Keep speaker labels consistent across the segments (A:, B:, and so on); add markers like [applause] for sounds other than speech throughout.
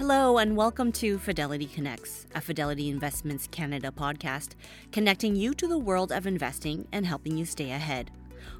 A: Hello, and welcome to Fidelity Connects, a Fidelity Investments Canada podcast, connecting you to the world of investing and helping you stay ahead.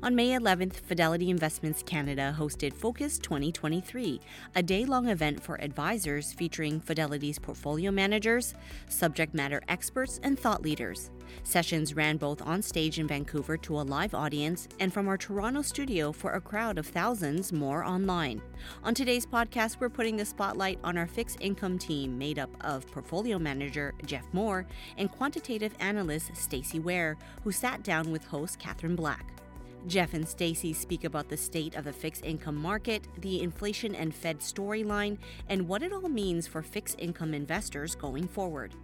A: On May 11th, Fidelity Investments Canada hosted Focus 2023, a day long event for advisors featuring Fidelity's portfolio managers, subject matter experts, and thought leaders. Sessions ran both on stage in Vancouver to a live audience and from our Toronto studio for a crowd of thousands more online. On today's podcast, we're putting the spotlight on our fixed income team made up of portfolio manager Jeff Moore and quantitative analyst Stacie Ware, who sat down with host Katherine Black. Jeff and Stacie speak about the state of the fixed income market, the inflation and Fed storyline, and what it all means for fixed income investors going forward.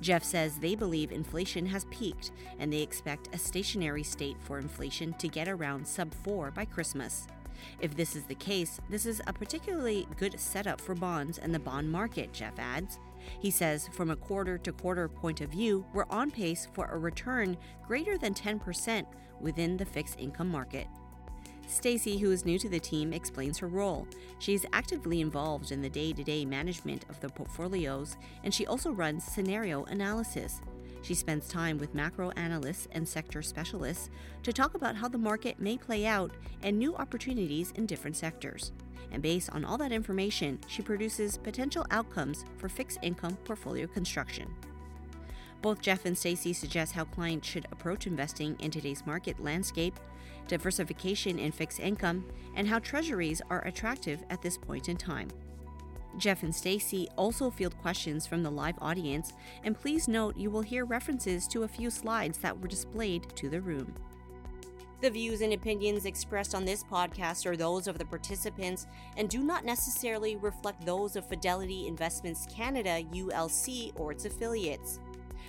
A: Jeff says they believe inflation has peaked and they expect a stationary state for inflation to get around sub 4 by Christmas. If this is the case, this is a particularly good setup for bonds and the bond market, Jeff adds. He says from a quarter to quarter point of view, we're on pace for a return greater than 10% within the fixed income market. Stacie, who is new to the team, explains her role. She is actively involved in the day to day management of the portfolios, and she also runs scenario analysis. She spends time with macro analysts and sector specialists to talk about how the market may play out and new opportunities in different sectors. And based on all that information, she produces potential outcomes for fixed income portfolio construction. Both Jeff and Stacie suggest how clients should approach investing in today's market landscape, diversification in fixed income, and how treasuries are attractive at this point in time. Jeff and Stacie also field questions from the live audience, and please note you will hear references to a few slides that were displayed to the room. The views and opinions expressed on this podcast are those of the participants and do not necessarily reflect those of Fidelity Investments Canada, ULC, or its affiliates.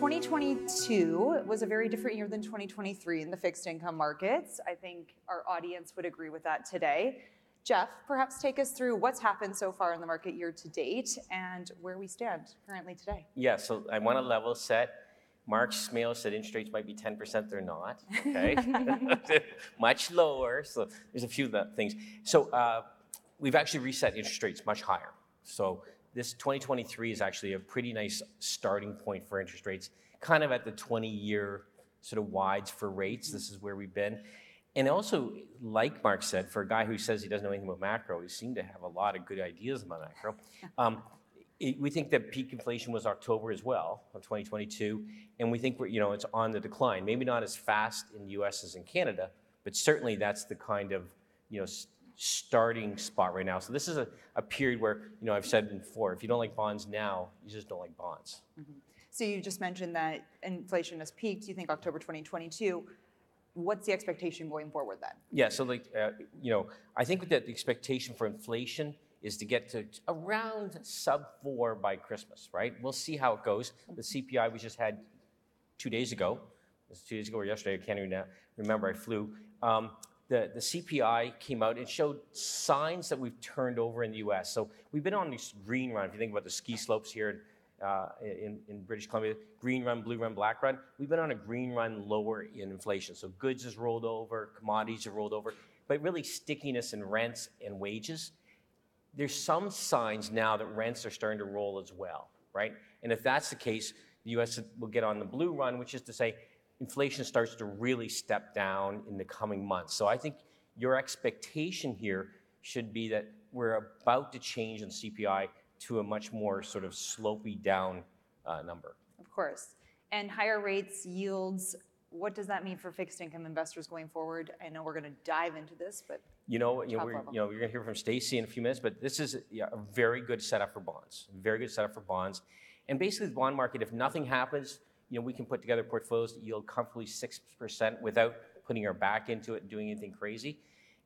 B: 2022 was a very different year than 2023 in the fixed income markets. I think our audience would agree with that today. Jeff, perhaps take us through what's happened so far in the market year to date and where we stand currently today.
C: Yeah, so I want to level set. Mark Schmehl said interest rates might be 10%, they're not, okay? [laughs] [laughs] much lower, so there's a few things. So uh, we've actually reset interest rates much higher. So this 2023 is actually a pretty nice starting point for interest rates, kind of at the 20-year sort of wides for rates. This is where we've been. And also, like Mark said, for a guy who says he doesn't know anything about macro, he seemed to have a lot of good ideas about macro. [laughs] Um, it, we think that peak inflation was October as well of 2022, and we think we're, you know it's on the decline. Maybe not as fast in the U.S. as in Canada, but certainly that's the kind of you know starting spot right now. So this is a, a period where, you know, I've said before, if you don't like bonds now, you just don't like bonds. Mm-hmm.
B: So you just mentioned that inflation has peaked, you think October 2022. What's the expectation going forward then?
C: Yeah, so like, uh, you know, I think that the expectation for inflation is to get to around sub four by Christmas, right? We'll see how it goes. The CPI we just had two days ago, it was two days ago or yesterday, I can't even remember, I flew. Um, the, the CPI came out and showed signs that we've turned over in the US. So we've been on this green run. If you think about the ski slopes here uh, in, in British Columbia, green run, blue run, black run, we've been on a green run lower in inflation. So goods has rolled over, commodities have rolled over, but really stickiness in rents and wages. There's some signs now that rents are starting to roll as well, right? And if that's the case, the US will get on the blue run, which is to say inflation starts to really step down in the coming months. So I think your expectation here should be that we're about to change in CPI to a much more sort of slopey down uh, number.
B: Of course. And higher rates, yields, what does that mean for fixed income investors going forward? I know we're going to dive into this, but
C: you know, you know, we're, you know, you're going to hear from Stacie in a few minutes, but this is yeah, a very good setup for bonds. Very good setup for bonds. And basically, the bond market, if nothing happens, you know, we can put together portfolios that yield comfortably 6% without putting our back into it and doing anything crazy.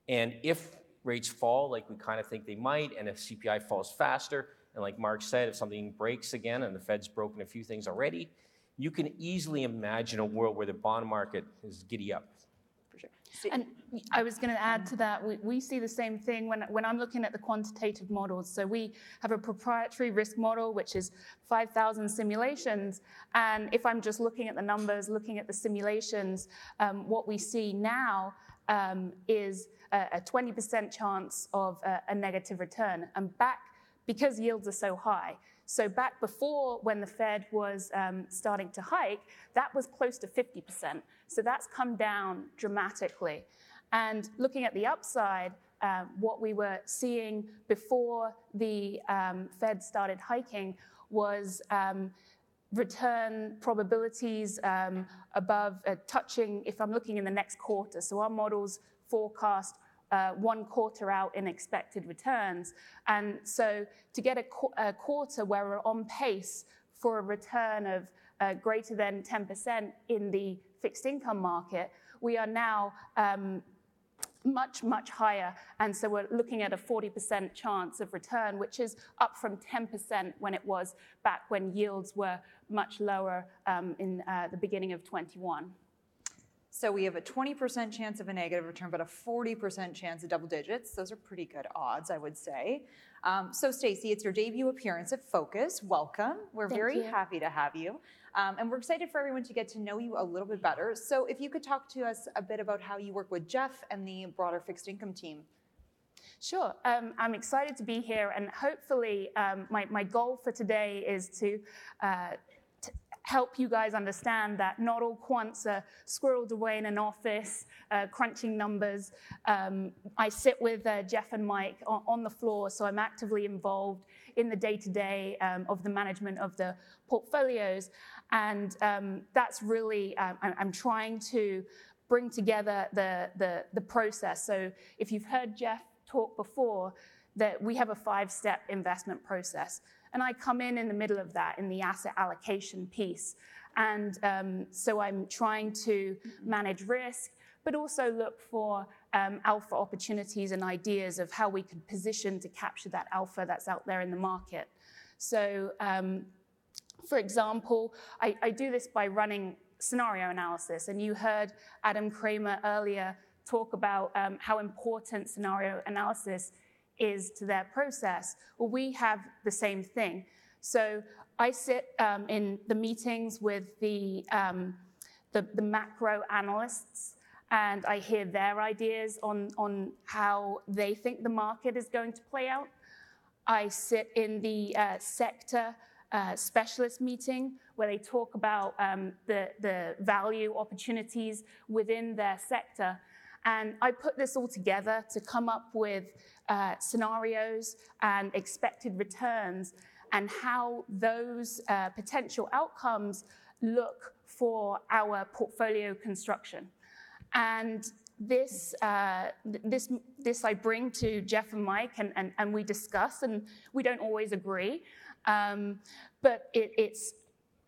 C: And if rates fall like we kind of think they might, and if CPI falls faster, and like Mark said, if something breaks again, and the Fed's broken a few things already, you can easily imagine a world where the bond market is giddy up.
B: For sure. Sta-
D: And I was going to add to that, we, we see the same thing when, when I'm looking at the quantitative models. So we have a proprietary risk model, which is 5,000 simulations. And if I'm just looking at the numbers, looking at the simulations, um, what we see now um, is a, a 20% chance of a, a negative return. And back, because yields are so high, so back before when the Fed was um, starting to hike, that was close to 50%. So that's come down dramatically. And looking at the upside, uh, what we were seeing before the um, Fed started hiking was um, return probabilities um, above uh, touching, if I'm looking in the next quarter. So our models forecast uh, one quarter out in expected returns. And so to get a, qu- a quarter where we're on pace for a return of uh, greater than 10% in the fixed income market, we are now um, much, much higher. And so we're looking at a 40% chance of return, which is up from 10% when it was back when yields were much lower um, in uh, the beginning of 21.
B: So we have a 20% chance of a negative return, but a 40% chance of double digits. Those are pretty good odds, I would say. Um, so, Stacie, it's your debut appearance at Focus. Welcome. We're
D: Thank
B: very
D: you.
B: happy to have you. Um, and we're excited for everyone to get to know you a little bit better. So, if you could talk to us a bit about how you work with Jeff and the broader fixed income team.
D: Sure. Um, I'm excited to be here, and hopefully, um, my, my goal for today is to, uh, to help you guys understand that not all quants are squirreled away in an office uh, crunching numbers. Um, I sit with uh, Jeff and Mike on, on the floor, so I'm actively involved in the day to day of the management of the portfolios. And um, that's really, um, I- I'm trying to bring together the, the, the process. So if you've heard Jeff talk before, that we have a five-step investment process. And I come in in the middle of that in the asset allocation piece. And um, so I'm trying to manage risk, but also look for um, alpha opportunities and ideas of how we could position to capture that alpha that's out there in the market. So um, for example, I, I do this by running scenario analysis, and you heard Adam Kramer earlier talk about um, how important scenario analysis is to their process. Well, we have the same thing. So I sit um, in the meetings with the, um, the, the macro analysts, and I hear their ideas on, on how they think the market is going to play out. I sit in the uh, sector uh, specialist meeting where they talk about um, the, the value opportunities within their sector. And I put this all together to come up with uh, scenarios and expected returns and how those uh, potential outcomes look for our portfolio construction. And this, uh, this, this I bring to Jeff and Mike, and, and, and we discuss, and we don't always agree. Um, but it, it's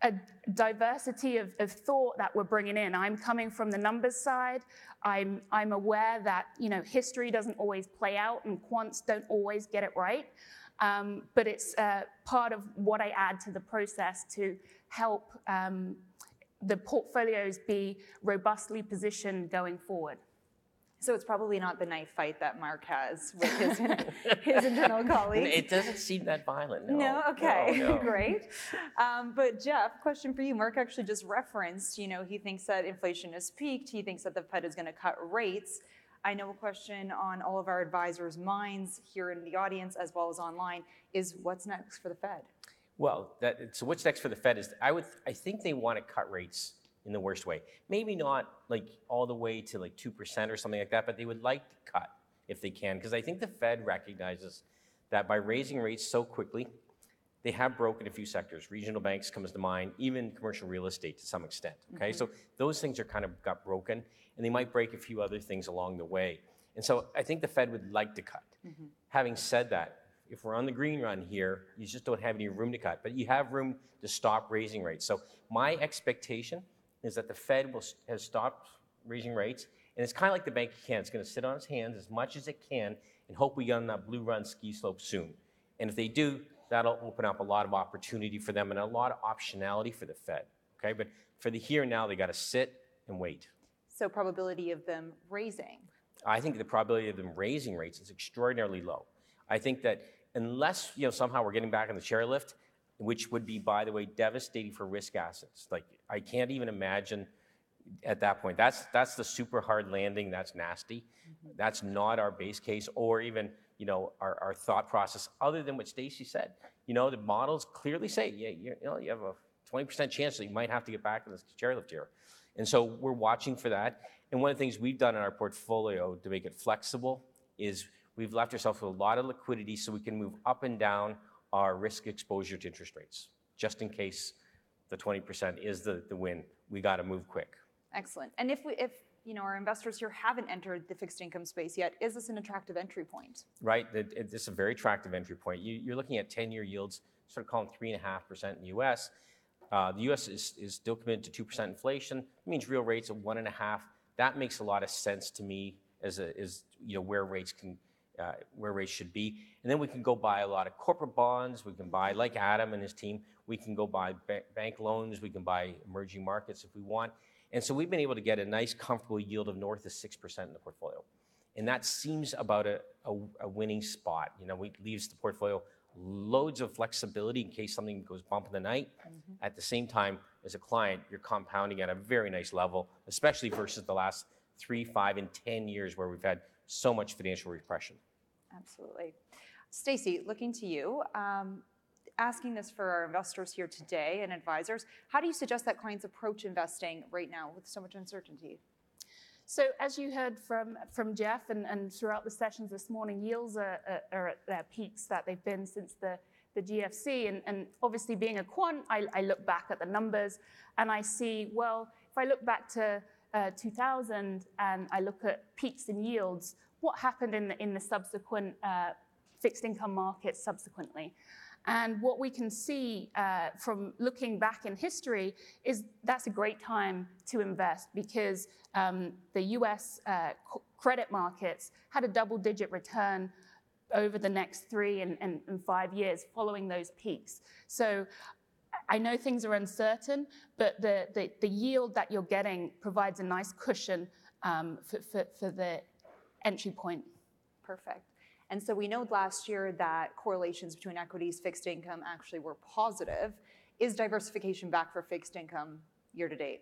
D: a diversity of, of thought that we're bringing in. I'm coming from the numbers side. I'm, I'm aware that you know history doesn't always play out, and quants don't always get it right. Um, but it's uh, part of what I add to the process to help um, the portfolios be robustly positioned going forward.
B: So it's probably not the knife fight that Mark has with his, [laughs] his internal colleagues.
C: It doesn't seem that violent. No,
B: No, okay,
C: No, [laughs] no.
B: great. Um, but Jeff, question for you. Mark actually just referenced, you know, he thinks that inflation has peaked. He thinks that the Fed is going to cut rates. I know a question on all of our advisors' minds here in the audience as well as online is what's next for the Fed?
C: Well, that, so what's next for the Fed is I would I think they want to cut rates in the worst way. Maybe not like all the way to like two percent or something like that, but they would like to cut if they can because I think the Fed recognizes that by raising rates so quickly, they have broken a few sectors. Regional banks comes to mind, even commercial real estate to some extent. Okay, mm-hmm. so those things are kind of got broken, and they might break a few other things along the way. And so I think the Fed would like to cut. Mm-hmm. Having said that, if we're on the green run here, you just don't have any room to cut, but you have room to stop raising rates. So my expectation is that the Fed will, has stopped raising rates, and it's kind of like the Bank of Canada. It's going to sit on its hands as much as it can and hope we get on that blue run ski slope soon. And if they do, that'll open up a lot of opportunity for them and a lot of optionality for the Fed. Okay, but for the here and now, they got to sit and wait.
B: So probability of them raising.
C: I think the probability of them raising rates is extraordinarily low. I think that unless you know somehow we're getting back on the chairlift, which would be, by the way, devastating for risk assets. Like I can't even imagine at that point. That's that's the super hard landing. That's nasty. Mm-hmm. That's not our base case or even you know our, our thought process. Other than what Stacie said, you know the models clearly say yeah you, you know you have a 20% chance that you might have to get back in the chairlift here, and so we're watching for that. And one of the things we've done in our portfolio to make it flexible is we've left ourselves with a lot of liquidity so we can move up and down our risk exposure to interest rates, just in case the 20% is the, the win. We got to move quick.
B: Excellent. And if we, if you know our investors here haven't entered the fixed income space yet, is this an attractive entry point?
C: Right. this is a very attractive entry point. You, you're looking at 10-year yields, sort of calling three and a half percent in the U.S. Uh, the U.S. Is, is still committed to 2% inflation. It means real rates of one and a half. That makes a lot of sense to me as a, as you know where rates can uh, where rates should be. And then we can go buy a lot of corporate bonds. We can buy, like Adam and his team, we can go buy ba- bank loans. We can buy emerging markets if we want. And so we've been able to get a nice, comfortable yield of north of 6% in the portfolio. And that seems about a, a, a winning spot. You know, it leaves the portfolio loads of flexibility in case something goes bump in the night. Mm-hmm. At the same time, as a client, you're compounding at a very nice level, especially versus the last three, five, and 10 years where we've had so much financial repression.
B: Absolutely. Stacie, looking to you, um, asking this for our investors here today and advisors, how do you suggest that clients approach investing right now with so much uncertainty?
D: So as you heard from, from Jeff and, and throughout the sessions this morning, yields are, are, are, at their peaks that they've been since the, the GFC. And, and obviously being a quant, I, I, look back at the numbers and I see, well, if I look back to uh, 2000 and I look at peaks in yields, what happened in the, in the subsequent uh, fixed income markets subsequently. And what we can see uh, from looking back in history is that's a great time to invest because um, the US uh, credit markets had a double digit return over the next three and, and, and, five years following those peaks. So I know things are uncertain, but the, the, the yield that you're getting provides a nice cushion um, for, for, for the entry point.
B: Perfect. And so we know last year that correlations between equities, fixed income actually were positive. Is diversification back for fixed income year to date?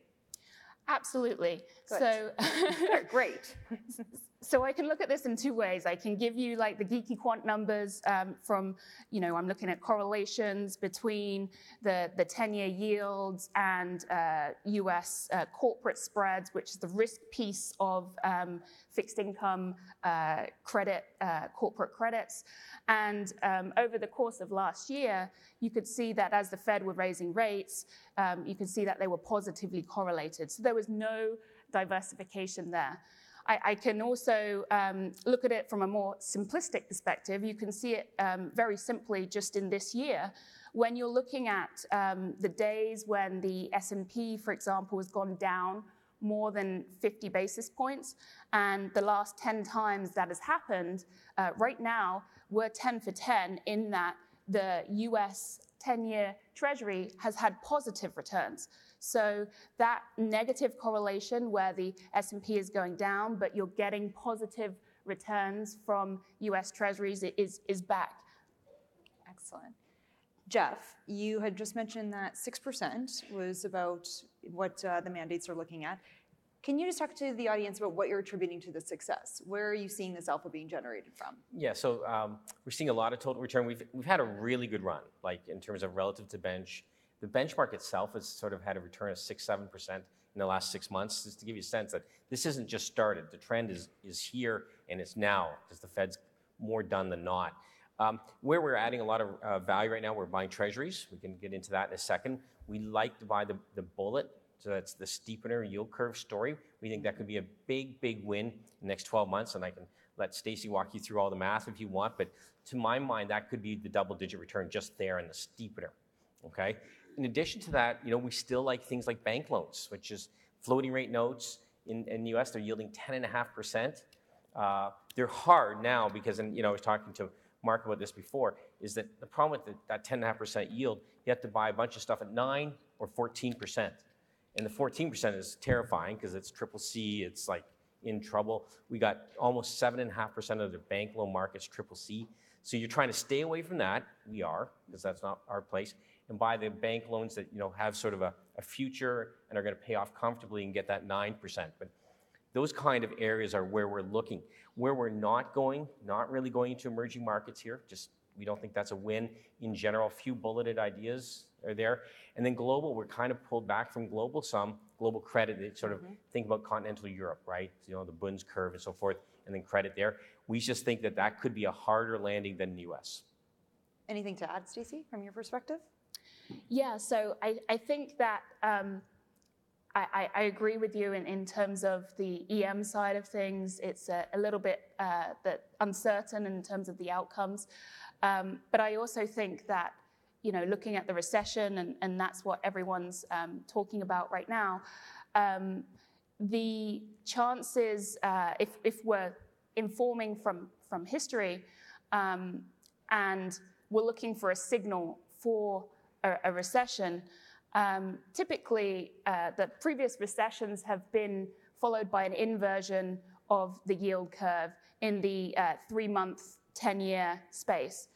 D: Absolutely.
B: Good.
D: So [laughs]
B: great. [laughs]
D: so I can look at this in two ways. I can give you like the geeky quant numbers um, from, you know, I'm looking at correlations between the, the 10-year yields and uh, US uh, corporate spreads, which is the risk piece of um, fixed income uh, credit, uh, corporate credits. And um, over the course of last year, you could see that as the Fed were raising rates, um, you could see that they were positively correlated. So there was no diversification there. I, I can also um, look at it from a more simplistic perspective. You can see it um, very simply just in this year. When you're looking at um, the days when the S&P, for example, has gone down more than 50 basis points, and the last 10 times that has happened, uh, right now we're 10 for 10 in that the US 10-year Treasury has had positive returns. So that negative correlation where the S&P is going down, but you're getting positive returns from US Treasuries is, is back.
B: Excellent. Jeff, you had just mentioned that 6% was about what uh, the mandates are looking at. Can you just talk to the audience about what you're attributing to the success? Where are you seeing this alpha being generated from?
C: Yeah, so um, we're seeing a lot of total return. We've, we've had a really good run, like in terms of relative to bench. The benchmark itself has sort of had a return of six, seven percent in the last six months, just to give you a sense that this isn't just started. The trend is is here and it's now because the Fed's more done than not. Um, where we're adding a lot of uh, value right now, we're buying treasuries. We can get into that in a second. We like to buy the, the bullet, so that's the steepener yield curve story. We think that could be a big, big win in the next 12 months, and I can let Stacie walk you through all the math if you want. But to my mind, that could be the double-digit return just there in the steepener. Okay. In addition to that, you know, we still like things like bank loans, which is floating rate notes in, in the U.S. They're yielding 10.5 percent. Uh, they're hard now because, and you know, I was talking to Mark about this before, is that the problem with the, that 10.5% yield, you have to buy a bunch of stuff at 9 or 14%. And the 14% is terrifying because it's triple C, it's like in trouble. We got almost 7.5% of the bank loan market's triple C. So you're trying to stay away from that. We are, because that's not our place. And buy the bank loans that you know have sort of a, a future and are going to pay off comfortably and get that 9%. But those kind of areas are where we're looking. Where we're not going, not really going into emerging markets here, just we don't think that's a win in general. A few bulleted ideas are there. And then global, we're kind of pulled back from global some. Global credit, they sort of mm-hmm. think about continental Europe, right? You know, the Bunds curve and so forth, and then credit there. We just think that that could be a harder landing than the US.
B: Anything to add, Stacie, from your perspective?
D: Yeah, so I, I think that um, I, I, agree with you in, in terms of the EM side of things. It's a, a little bit uh, uncertain in terms of the outcomes. Um, but I also think that, you know, looking at the recession, and, and that's what everyone's um, talking about right now, um, the chances, uh, if, if we're informing from, from history um, and we're looking for a signal for a, a recession, um, typically, uh, the previous recessions have been followed by an inversion of the yield curve in the uh, three month, 10 year space.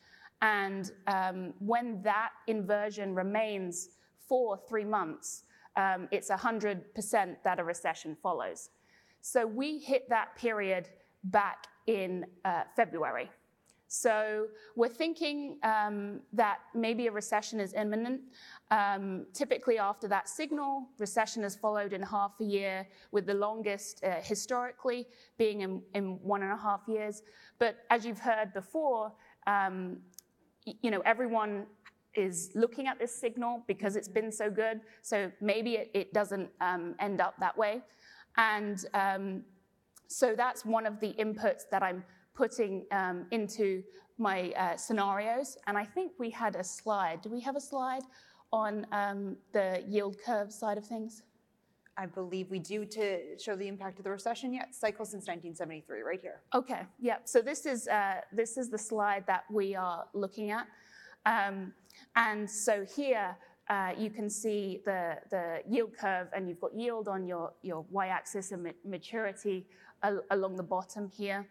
D: And um, when that inversion remains for three months, um, it's 100% that a recession follows. So we hit that period back in uh, February. So we're thinking um, that maybe a recession is imminent. Um, typically, after that signal, recession is followed in half a year, with the longest uh, historically being in, in, one and a half years. But as you've heard before, um, you know everyone is looking at this signal because it's been so good. So maybe it, it doesn't um, end up that way, and um, so that's one of the inputs that I'm putting um, into my uh, scenarios. And I think we had a slide. Do we have a slide on um, the yield curve side of things?
B: I believe we do to show the impact of the recession. yet. cycle since 1973, right here.
D: Okay, yeah. So this is uh, this is the slide that we are looking at, um, and so here uh, you can see the the yield curve, and you've got yield on your your y-axis and maturity al- along the bottom here.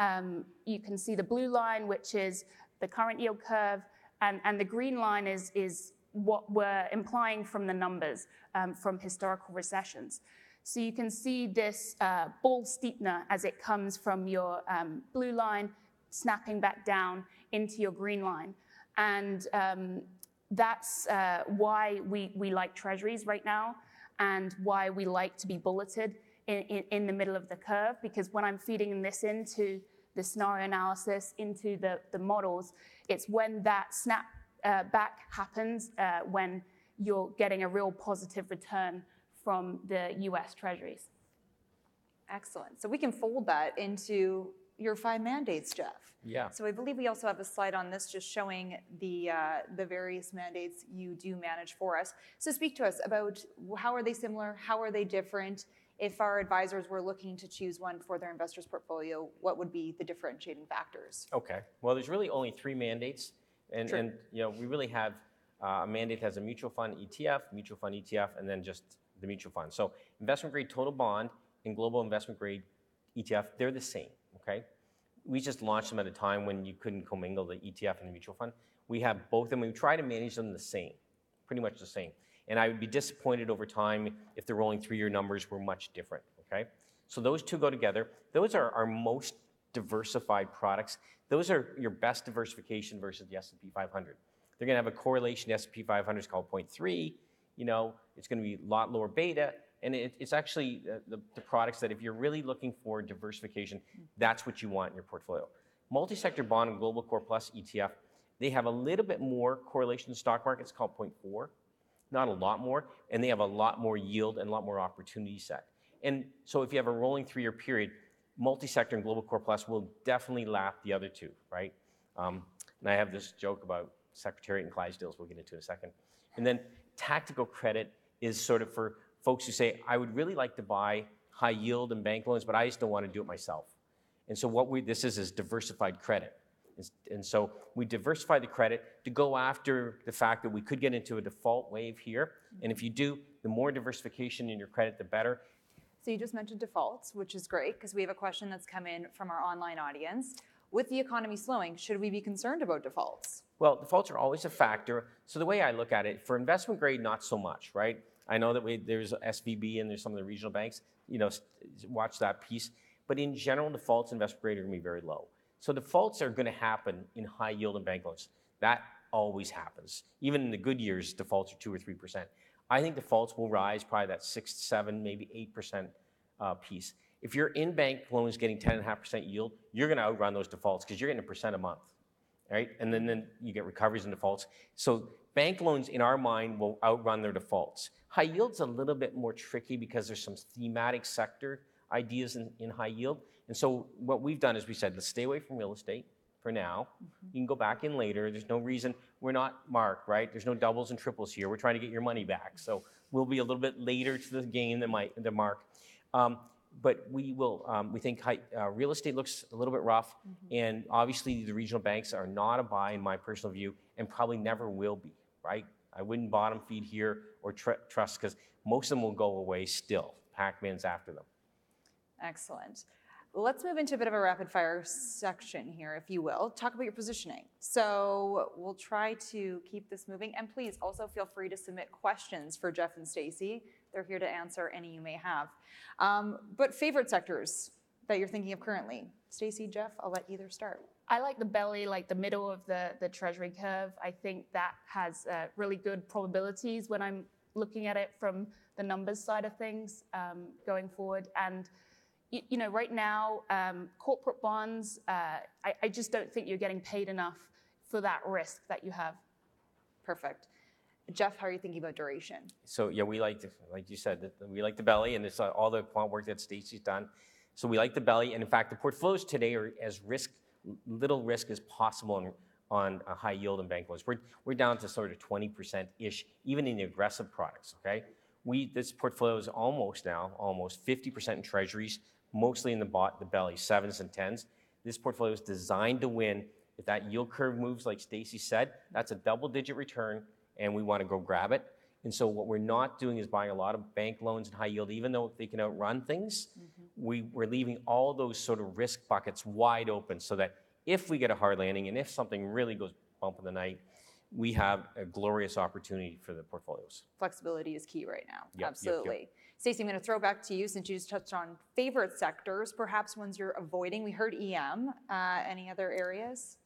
D: Um, you can see the blue line, which is the current yield curve, and, and the green line is, is what we're implying from the numbers um, from historical recessions. So you can see this uh, bull steepener as it comes from your um, blue line, snapping back down into your green line. And um, that's uh, why we, we like treasuries right now and why we like to be bulleted in, in, in the middle of the curve, because when I'm feeding this into the scenario analysis, into the, the models, it's when that snap uh, back happens uh, when you're getting a real positive return from the US treasuries.
B: Excellent. So we can fold that into your five mandates, Jeff.
C: Yeah.
B: So I believe we also have a slide on this just showing the uh, the various mandates you do manage for us. So speak to us about how are they similar, how are they different, if our advisors were looking to choose one for their investors portfolio, what would be the differentiating factors?
C: Okay. Well, there's really only three mandates, and, and you know we really have uh, a mandate that has a mutual fund ETF, mutual fund ETF, and then just the mutual fund. So investment grade total bond and global investment grade ETF, they're the same. Okay. We just launched them at a time when you couldn't commingle the ETF and the mutual fund. We have both of them. We try to manage them the same, pretty much the same. And I would be disappointed over time if the rolling three-year numbers were much different, okay? So those two go together. Those are our most diversified products. Those are your best diversification versus the S&P 500. They're gonna have a correlation, S&P 500 is called 0.3, you know, it's gonna be a lot lower beta, and it, it's actually uh, the, the, products that if you're really looking for diversification, that's what you want in your portfolio. Multi-sector bond and global core plus ETF, they have a little bit more correlation to stock market, it's called 0.4 not a lot more, and they have a lot more yield and a lot more opportunity set. And so if you have a rolling three-year period, multi-sector and global core plus will definitely lap the other two, right? Um, and I have this joke about Secretariat and Clydesdales we'll get into in a second. And then tactical credit is sort of for folks who say, I would really like to buy high yield and bank loans, but I just don't want to do it myself. And so what we, this is, is diversified credit. And so we diversify the credit to go after the fact that we could get into a default wave here. And if mm-hmm. you do, the more diversification in your credit, the better.
B: So you just mentioned defaults, which is great because we have a question that's come in from our online audience. With the economy slowing, should we be concerned about defaults?
C: Well, defaults are always a factor. So the way I look at it, for investment grade, not so much, right? I know that we, there's SVB and there's some of the regional banks, you know, watch that piece. But in general, defaults in investment grade are going to be very low. So defaults are going to happen in high yield and bank loans. That always happens. Even in the good years, defaults are two or three percent. I think defaults will rise probably that six, seven, maybe eight percent uh, piece. If you're in bank loans getting ten and a half percent yield, you're going to outrun those defaults because you're getting a percent a month right? And then, then you get recoveries and defaults. So bank loans, in our mind, will outrun their defaults. High yield's a little bit more tricky because there's some thematic sector ideas in, in high yield. And so what we've done is we said, let's stay away from real estate for now. You can go back in later. There's no reason we're not marked, right? There's no doubles and triples here. We're trying to get your money back. So we'll be a little bit later to the game than my, the mark. Um, but we will, um, we think high, uh, real estate looks a little bit rough, and obviously the regional banks are not a buy in my personal view, and probably never will be, right? I wouldn't bottom feed here or tr- trust because most of them will go away still. Pac-Man's after them.
B: Excellent. Let's move into a bit of a rapid fire section here, if you will. Talk about your positioning. So we'll try to keep this moving. And please also feel free to submit questions for Jeff and Stacie. They're here to answer any you may have. Um, but favorite sectors that you're thinking of currently? Stacie, Jeff, I'll let either start.
D: I like the belly, like the middle of the, the treasury curve. I think that has uh, really good probabilities when I'm looking at it from the numbers side of things um, going forward. And you, you know, right now, um, corporate bonds, uh, I, I just don't think you're getting paid enough for that risk that you have.
B: Perfect. Jeff, how are you thinking about duration?
C: So yeah, we like, the, like you said, that we like the belly, and it's uh, all the quant work that Stacie's done. So we like the belly, and in fact, the portfolios today are as risk, little risk as possible on, on a high yield and bank loans. We're, we're down to sort of 20% ish, even in the aggressive products. Okay, we this portfolio is almost now almost 50% in treasuries, mostly in the bot, the belly, sevens and tens. This portfolio is designed to win. If that yield curve moves, like Stacie said, that's a double-digit return, and we want to go grab it. And so what we're not doing is buying a lot of bank loans and high yield, even though they can outrun things. Mm-hmm. We, we're leaving all those sort of risk buckets wide open so that if we get a hard landing and if something really goes bump in the night, we have a glorious opportunity for the portfolios.
B: Flexibility is key right now.
C: Yep, yep, yep.
B: Stacie, I'm going to throw back to you since you just touched on favorite sectors, perhaps ones you're avoiding. We heard EM. Uh, any other areas?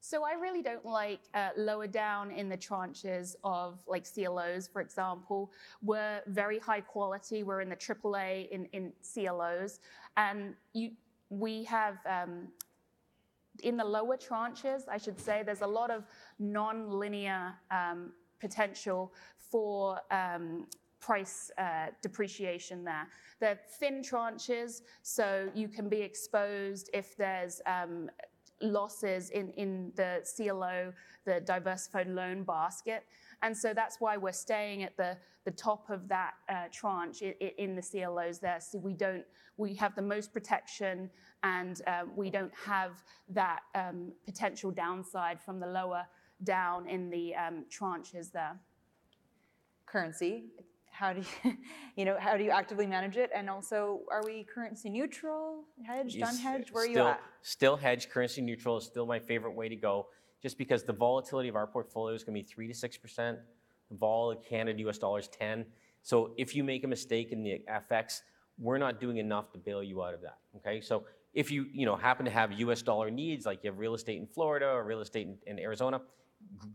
D: So I really don't like uh, lower down in the tranches of like CLOs, for example. We're very high quality. We're in the AAA in, in CLOs, and you, we have um, in the lower tranches, I should say, there's a lot of non-linear um, potential for um, price uh, depreciation there. They're thin tranches, so you can be exposed if there's um, losses in, in the CLO, the diversified loan basket. And so that's why we're staying at the, the top of that uh, tranche in, in the CLOs there. So we don't, we have the most protection and uh, we don't have that um, potential downside from the lower down in the um, tranches there.
B: Currency. How do you, [laughs] you know, how do you actively manage it? And also, are we currency neutral, hedged,
C: Yes,
B: unhedged? Where are you at?
C: Still hedged, currency neutral is still my favorite way to go, just because the volatility of our portfolio is going to be three to six percent. The vol of Canada U.S. dollars ten. So if you make a mistake in the FX, we're not doing enough to bail you out of that. Okay, so if you you know happen to have U.S. dollar needs, like you have real estate in Florida or real estate in, in Arizona,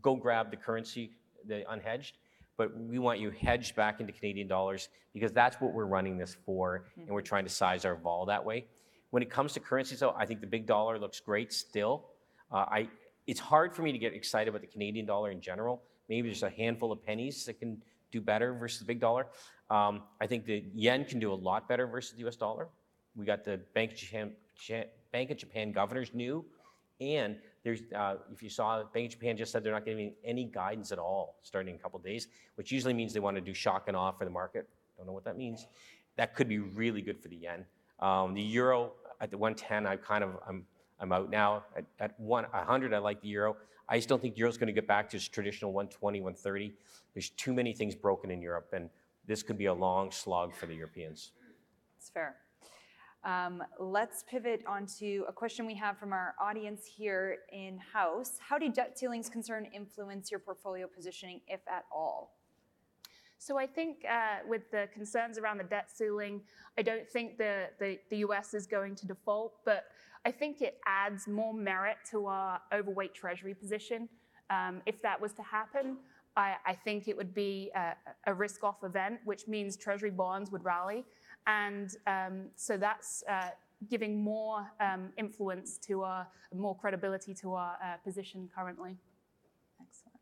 C: go grab the currency, the unhedged. But we want you hedged back into Canadian dollars because that's what we're running this for, and we're trying to size our vol that way. When it comes to currencies, though, I think the big dollar looks great still. Uh, I, it's hard for me to get excited about the Canadian dollar in general. Maybe there's a handful of pennies that can do better versus the big dollar. Um, I think the yen can do a lot better versus the U.S. dollar. We got the Bank of Japan, Bank of Japan governors new, and there's uh, if you saw Bank of Japan just said they're not giving any guidance at all starting in a couple days, which usually means they want to do shock and awe for the market. Don't know what that means. That could be really good for the yen. Um, the euro at the 110, I kind of I'm I'm out now. At, at one 100, I like the euro. I just don't think euro's going to get back to its traditional 120, 130. There's too many things broken in Europe, and this could be a long slog for the Europeans.
B: It's fair. Um, let's pivot onto a question we have from our audience here in house. How do debt ceilings concern influence your portfolio positioning, if at all?
D: So I think uh, with the concerns around the debt ceiling, I don't think the, the, the, US is going to default, but I think it adds more merit to our overweight treasury position. Um, if that was to happen, I, I think it would be a, a risk off event, which means treasury bonds would rally. And um, so that's uh, giving more um, influence to our, more credibility to our uh, position currently.
B: Excellent.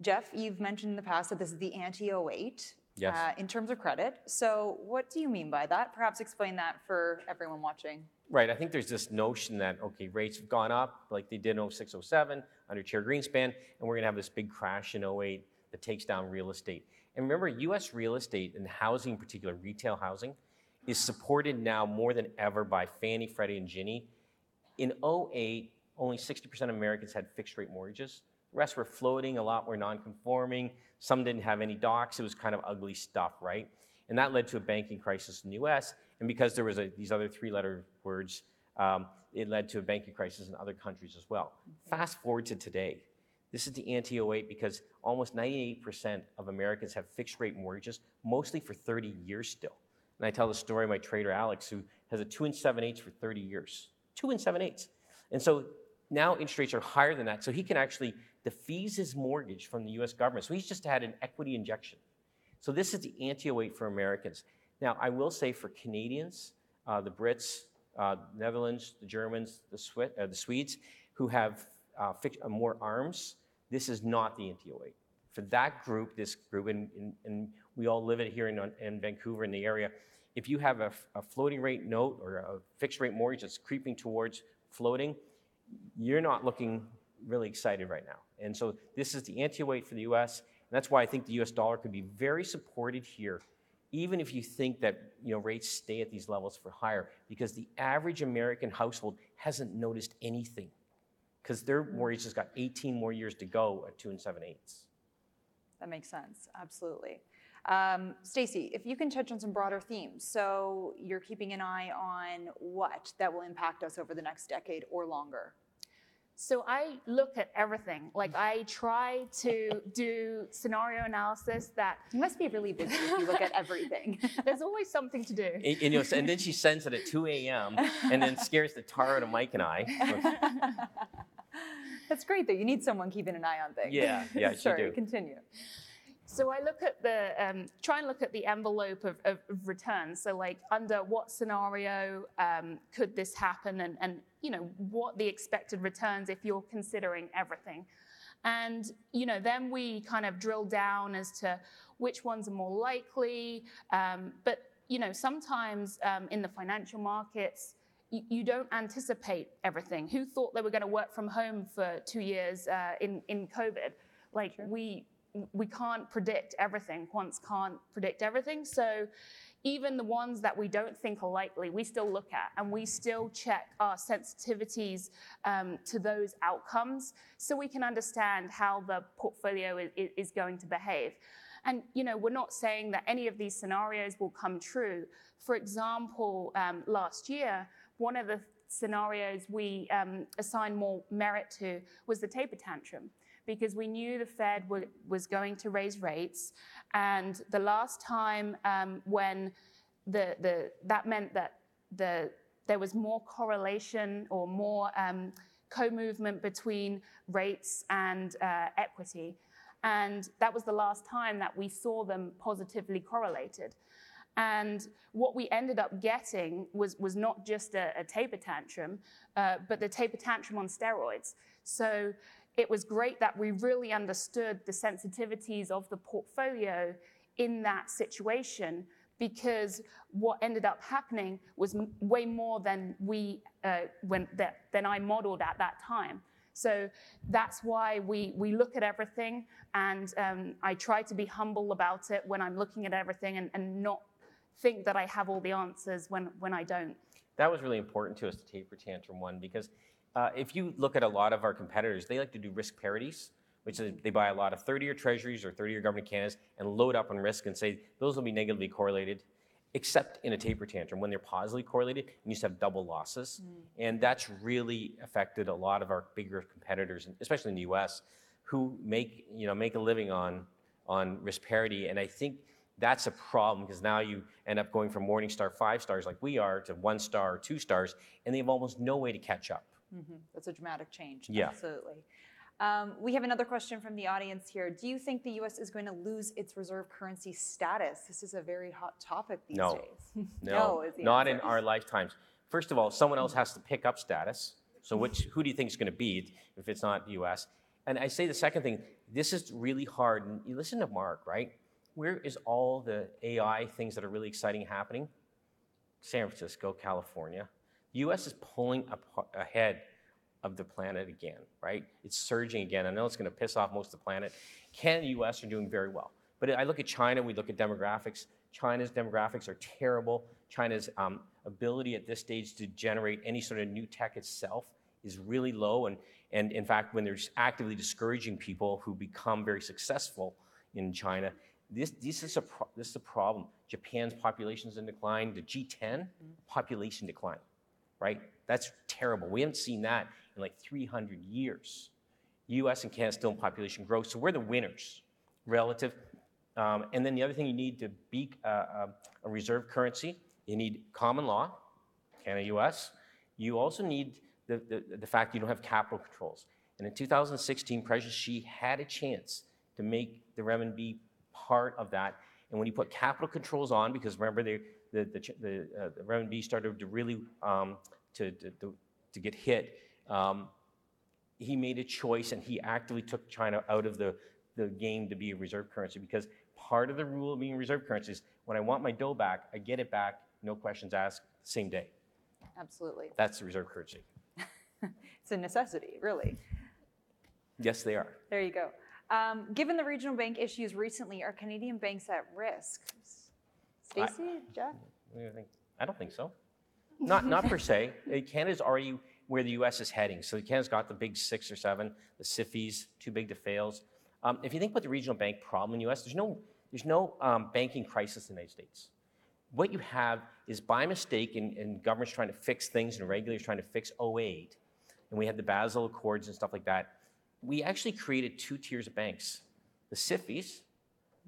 B: Jeff, you've mentioned in the past that this is the anti 08
C: yes. uh,
B: in terms of credit. So, what do you mean by that? Perhaps explain that for everyone watching.
C: Right. I think there's this notion that, okay, rates have gone up like they did in 06, 07 under Chair Greenspan, and we're going to have this big crash in 08 that takes down real estate. And remember, US real estate and housing, in particular retail housing, is supported now more than ever by Fannie, Freddie, and Ginnie. In 08, only 60% of Americans had fixed rate mortgages. The rest were floating, a lot were non-conforming. Some didn't have any docs. It was kind of ugly stuff, right? And that led to a banking crisis in the US. And because there was a, these other three-letter words, um, it led to a banking crisis in other countries as well. Fast forward to today. This is the anti-08 because almost 98% of Americans have fixed rate mortgages, mostly for 30 years still. And I tell the story of my trader Alex, who has a two and seven eighths for 30 years. Two and seven eighths. And so now interest rates are higher than that. So he can actually defease his mortgage from the US government. So he's just had an equity injection. So this is the anti-08 for Americans. Now, I will say for Canadians, uh, the Brits, uh, Netherlands, the Germans, the, uh, the Swedes, who have uh, uh, more arms, this is not the anti-08. For that group, this group, and, and, and we all live it here in, in, Vancouver in the area, if you have a, a floating rate note or a fixed rate mortgage that's creeping towards floating, you're not looking really excited right now. And so this is the anti-08 for the US. And that's why I think the US dollar could be very supported here, even if you think that you know, rates stay at these levels for higher, because the average American household hasn't noticed anything because their mortgage has got 18 more years to go at two and seven eighths.
B: That makes sense, absolutely. Um, Stacie, if you can touch on some broader themes. So you're keeping an eye on what that will impact us over the next decade or longer.
D: So I look at everything. Like I try to do scenario analysis that
B: you must be really busy if you look at everything. [laughs]
D: There's always something to do.
C: And, and, you know, and then she sends it at 2 a.m. and then scares the tar out of Mike and I. [laughs]
B: That's great though. You need someone keeping an eye on things.
C: Yeah, yeah, [laughs]
B: Sorry,
C: you do.
B: continue.
D: So I look at the um, try and look at the envelope of, of, of returns. So like under what scenario um, could this happen, and, and you know what the expected returns if you're considering everything. And you know then we kind of drill down as to which ones are more likely. Um, but you know sometimes um, in the financial markets. You, you don't anticipate everything. Who thought they were going to work from home for two years uh, in in COVID? Like sure. we we can't predict everything. Quants can't predict everything. So even the ones that we don't think are likely, we still look at and we still check our sensitivities um, to those outcomes so we can understand how the portfolio is, is, going to behave. And you know, we're not saying that any of these scenarios will come true. For example, um, last year, one of the scenarios we um, assigned more merit to was the taper tantrum because we knew the Fed w- was going to raise rates. And the last time um, when the, the, that meant that the, there was more correlation or more um, co movement between rates and uh, equity. And that was the last time that we saw them positively correlated. And what we ended up getting was, was not just a, a taper tantrum, uh, but the taper tantrum on steroids. So it was great that we really understood the sensitivities of the portfolio in that situation because what ended up happening was way more than we uh, when that, than I modeled at that time. So that's why we we look at everything, and um, I try to be humble about it when I'm looking at everything, and, and not think that I have all the answers when when I don't
C: that was really important to us, the taper tantrum one, because uh, if you look at a lot of our competitors, they like to do risk parities, which is they buy a lot of 30-year treasuries or 30-year government Canadas and load up on risk and say those will be negatively correlated, except in a taper tantrum when they're positively correlated and you just have double losses. And that's really affected a lot of our bigger competitors, especially in the U.S., who make you know make a living on on risk parity. And I think that's a problem because now you end up going from Morningstar five stars like we are to one star or two stars, and they have almost no way to catch up.
B: That's a dramatic change.
C: Yeah.
B: Absolutely. Um, we have another question from the audience here. Do you think the U.S. is going to lose its reserve currency status? This is a very hot topic these
C: No.
B: days. [laughs]
C: No,
B: is the
C: not in our lifetimes. First of all, someone else has to pick up status. So which who do you think is going to be if it's not the U.S.? And I say the second thing. This is really hard. And you listen to Mark, right? Where is all the AI things that are really exciting happening? San Francisco, California. The U.S. is pulling ahead of the planet again, right? It's surging again. I know it's going to piss off most of the planet. Canada and the U.S. are doing very well. But I look at China, we look at demographics. China's demographics are terrible. China's um, ability at this stage to generate any sort of new tech itself is really low. And, and in fact, when they're actively discouraging people who become very successful in China, this, this, is, a pro- this is a problem. Japan's population is in decline. The G10 population decline, right? That's terrible. We haven't seen that in like 300 years. US and Canada still in population growth, so we're the winners relative. Um, and then the other thing you need to be uh, uh, a reserve currency, you need common law, Canada, US. You also need the, the, the fact you don't have capital controls. And in 2016, President Xi had a chance to make the renminbi part of that. And when you put capital controls on, because remember the the the, the, uh, the renminbi started to really um, to, to, to to get hit. Um, he made a choice and he actively took China out of the, the game to be a reserve currency because part of the rule of being reserve currency is when I want my dough back, I get it back, no questions asked, same day.
B: Absolutely.
C: That's the reserve currency. [laughs]
B: It's a necessity, really.
C: Yes, they are.
B: There you go. Um, given the regional bank issues recently, are Canadian banks at risk? Stacie, Jeff?
C: What do you think? I don't think so. Not, not per se. Uh, Canada's already where the U.S. is heading. So Canada's got the big six or seven, the SIFIs, too big to fails. Um, if you think about the regional bank problem in the U.S., there's no, there's no um, banking crisis in the United States. What you have is by mistake, and, and governments trying to fix things and regulators trying to fix 08, and we had the Basel Accords and stuff like that. We actually created two tiers of banks the SIFIs,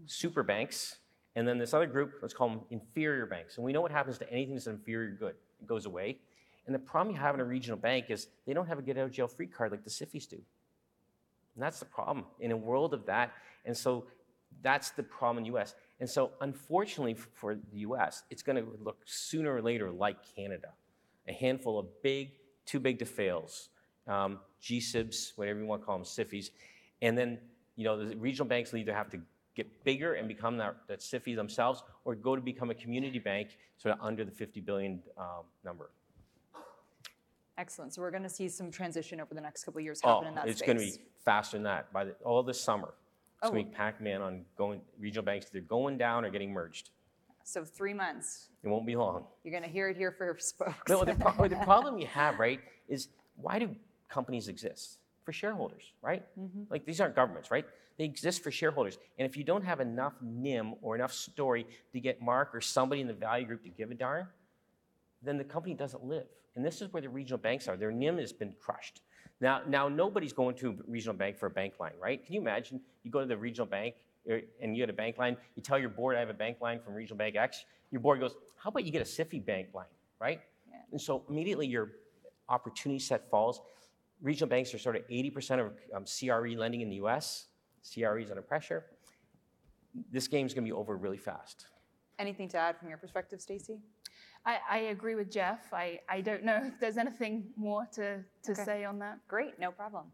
C: super banks, and then this other group, let's call them inferior banks. And we know what happens to anything that's an inferior good, it goes away. And the problem you have in a regional bank is they don't have a get out of jail free card like the SIFIs do. And that's the problem in a world of that. And so that's the problem in the US. And so unfortunately for the US, it's going to look sooner or later like Canada. A handful of big, too big to fails, um, GSIBs, whatever you want to call them, SIFIs. And then, you know, the regional banks will either have to get bigger and become that, that SIFI themselves or go to become a community bank sort of under the 50 billion um, number.
B: Excellent. So we're going to see some transition over the next couple of years happen
C: Oh,
B: in that
C: it's
B: space.
C: going to be faster than that. By the, all this summer, it's
B: Oh.
C: going to be Pac-Man on going regional banks. They're going down or getting merged.
B: So three months.
C: It won't be long.
B: You're going to hear it here first, folks.
C: No, the, pro- the [laughs] problem you have, right, is why do companies exist? For shareholders, right? Like these aren't governments, right? They exist for shareholders. And if you don't have enough NIM or enough story to get Mark or somebody in the value group to give a darn, then the company doesn't live. And this is where the regional banks are. Their NIM has been crushed. Now, now nobody's going to a regional bank for a bank line, right? Can you imagine? You go to the regional bank er, and you get a bank line. You tell your board, I have a bank line from regional bank X. Your board goes, how about you get a SIFI bank line, right? And so immediately your opportunity set falls. Regional banks are sort of 80% of um, CRE lending in the US. CRE is under pressure. This game's going to be over really fast.
B: Anything to add from your perspective, Stacie?
D: I, I agree with Jeff. I, I don't know [laughs] if there's anything more to, to
B: Okay.
D: say on that.
B: Great, no problem.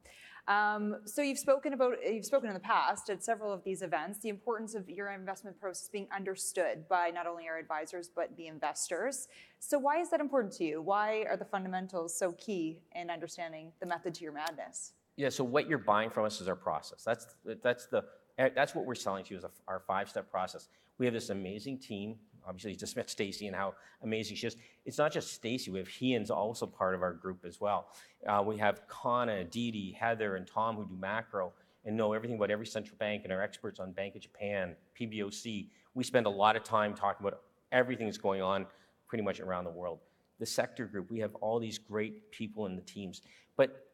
B: Um, so you've spoken about you've spoken in the past at several of these events the importance of your investment process being understood by not only our advisors but the investors. So why is that important to you? Why are the fundamentals so key in understanding the method to your madness?
C: Yeah, so what you're buying from us is our process. That's, that's the That's what we're selling to you is our five-step process. We have this amazing team. Obviously, just met Stacie and how amazing she is. It's not just Stacie. We have Hean's also part of our group as well. Uh, we have Kana, Dee Dee, Heather, and Tom who do macro and know everything about every central bank and are experts on Bank of Japan, PBOC. We spend a lot of time talking about everything that's going on pretty much around the world. The sector group, we have all these great people in the teams. But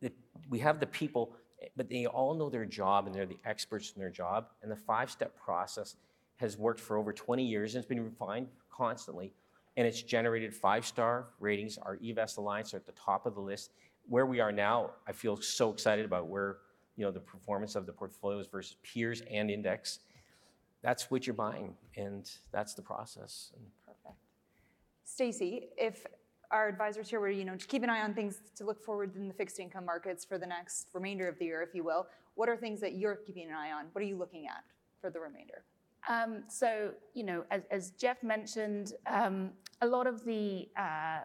C: the, we have the people, but they all know their job and they're the experts in their job. And the five step process has worked for over 20 years and it's been refined constantly. And it's generated five star ratings. Our eVest Alliance are at the top of the list. Where we are now, I feel so excited about where you know the performance of the portfolios versus peers and index. That's what you're buying, and that's the process.
B: Perfect. Stacie, if our advisors here were, you know, to keep an eye on things to look forward in the fixed income markets for the next remainder of the year, if you will, what are things that you're keeping an eye on? What are you looking at for the remainder?
D: Um, so, you know, as, as Jeff mentioned, um, a lot of the uh,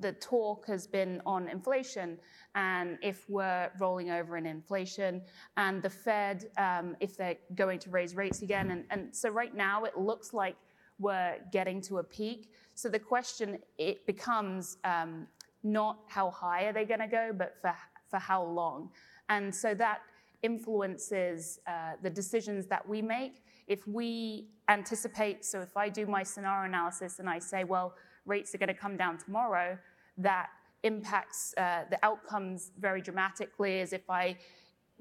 D: the talk has been on inflation and if we're rolling over in inflation and the Fed, um, if they're going to raise rates again. And, and so right now it looks like we're getting to a peak. So the question it becomes um, not how high are they going to go, but for, for how long. And so that influences uh, the decisions that we make. If we anticipate, so if I do my scenario analysis and I say, well, rates are going to come down tomorrow, that impacts uh, the outcomes very dramatically as if I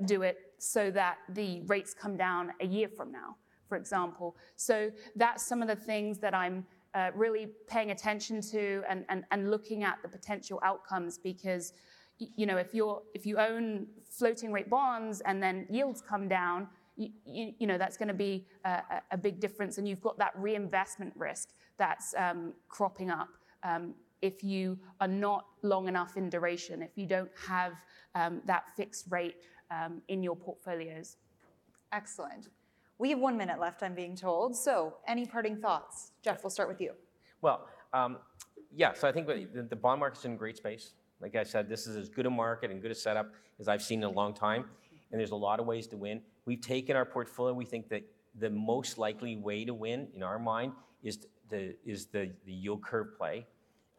D: do it so that the rates come down a year from now, for example. So that's some of the things that I'm uh, really paying attention to and, and, and looking at the potential outcomes because you know if you're if you own floating rate bonds and then yields come down you, you, you know that's going to be a, a- a big difference and you've got that reinvestment risk that's um, cropping up um, if you are not long enough in duration if you don't have um, that fixed rate um, in your portfolios
B: Excellent. We have one minute left, I'm being told. So, any parting thoughts? Jeff, we'll start with you.
C: Well, um, yeah, so I think the, the bond market's in great space. Like I said, this is as good a market and good a setup as I've seen in a long time, and there's a lot of ways to win. We've taken our portfolio. We think that the most likely way to win, in our mind, is the is the, the yield curve play.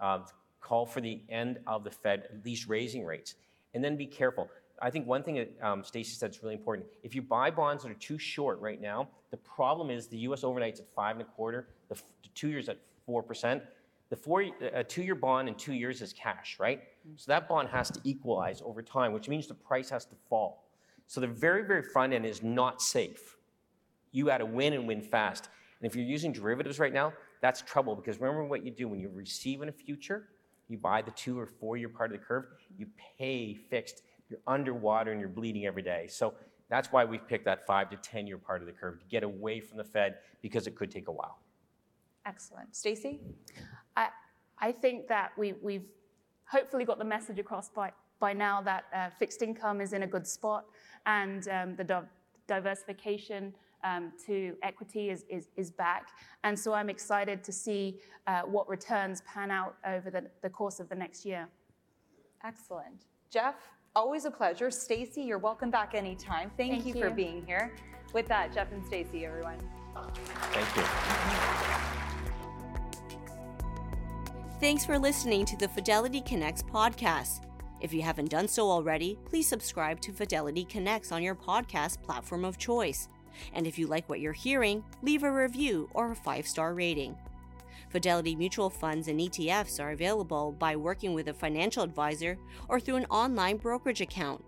C: Um, call for the end of the Fed at least raising rates, and then be careful. I think one thing that um, Stacie said is really important. If you buy bonds that are too short right now, the problem is the U.S. overnight's at five and a quarter, the, f- the two years at four percent. The four, a two-year bond in two years is cash, right? So that bond has to equalize over time, which means the price has to fall. So the very, very front end is not safe. You got to win and win fast. And if you're using derivatives right now, that's trouble because remember what you do when you receive in a future, you buy the two or four year part of the curve, you pay fixed, you're underwater and you're bleeding every day. So that's why we've picked that five to 10 year part of the curve to get away from the Fed because it could take a while.
B: Excellent. Stacie?
D: I, I think that we, we've hopefully got the message across by, by now that uh, fixed income is in a good spot and um, the di- diversification um, to equity is, is, is back. And so I'm excited to see uh, what returns pan out over the, the course of the next year.
B: Excellent. Jeff, always a pleasure. Stacie, you're welcome back anytime. Thank,
D: Thank
B: you, for being here. With that, Jeff and Stacie, everyone.
C: Thank you.
A: Thanks for listening to the Fidelity Connects podcast. If you haven't done so already, please subscribe to Fidelity Connects on your podcast platform of choice. And if you like what you're hearing, leave a review or a five star rating. Fidelity mutual funds and ETFs are available by working with a financial advisor or through an online brokerage account.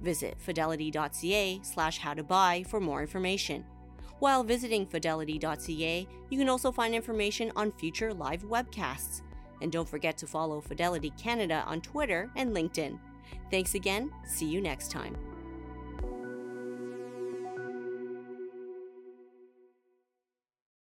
A: Visit fidelity.ca slash how to buy for more information. While visiting fidelity.ca, you can also find information on future live webcasts. And don't forget to follow Fidelity Canada on Twitter and LinkedIn. Thanks again. See you next time.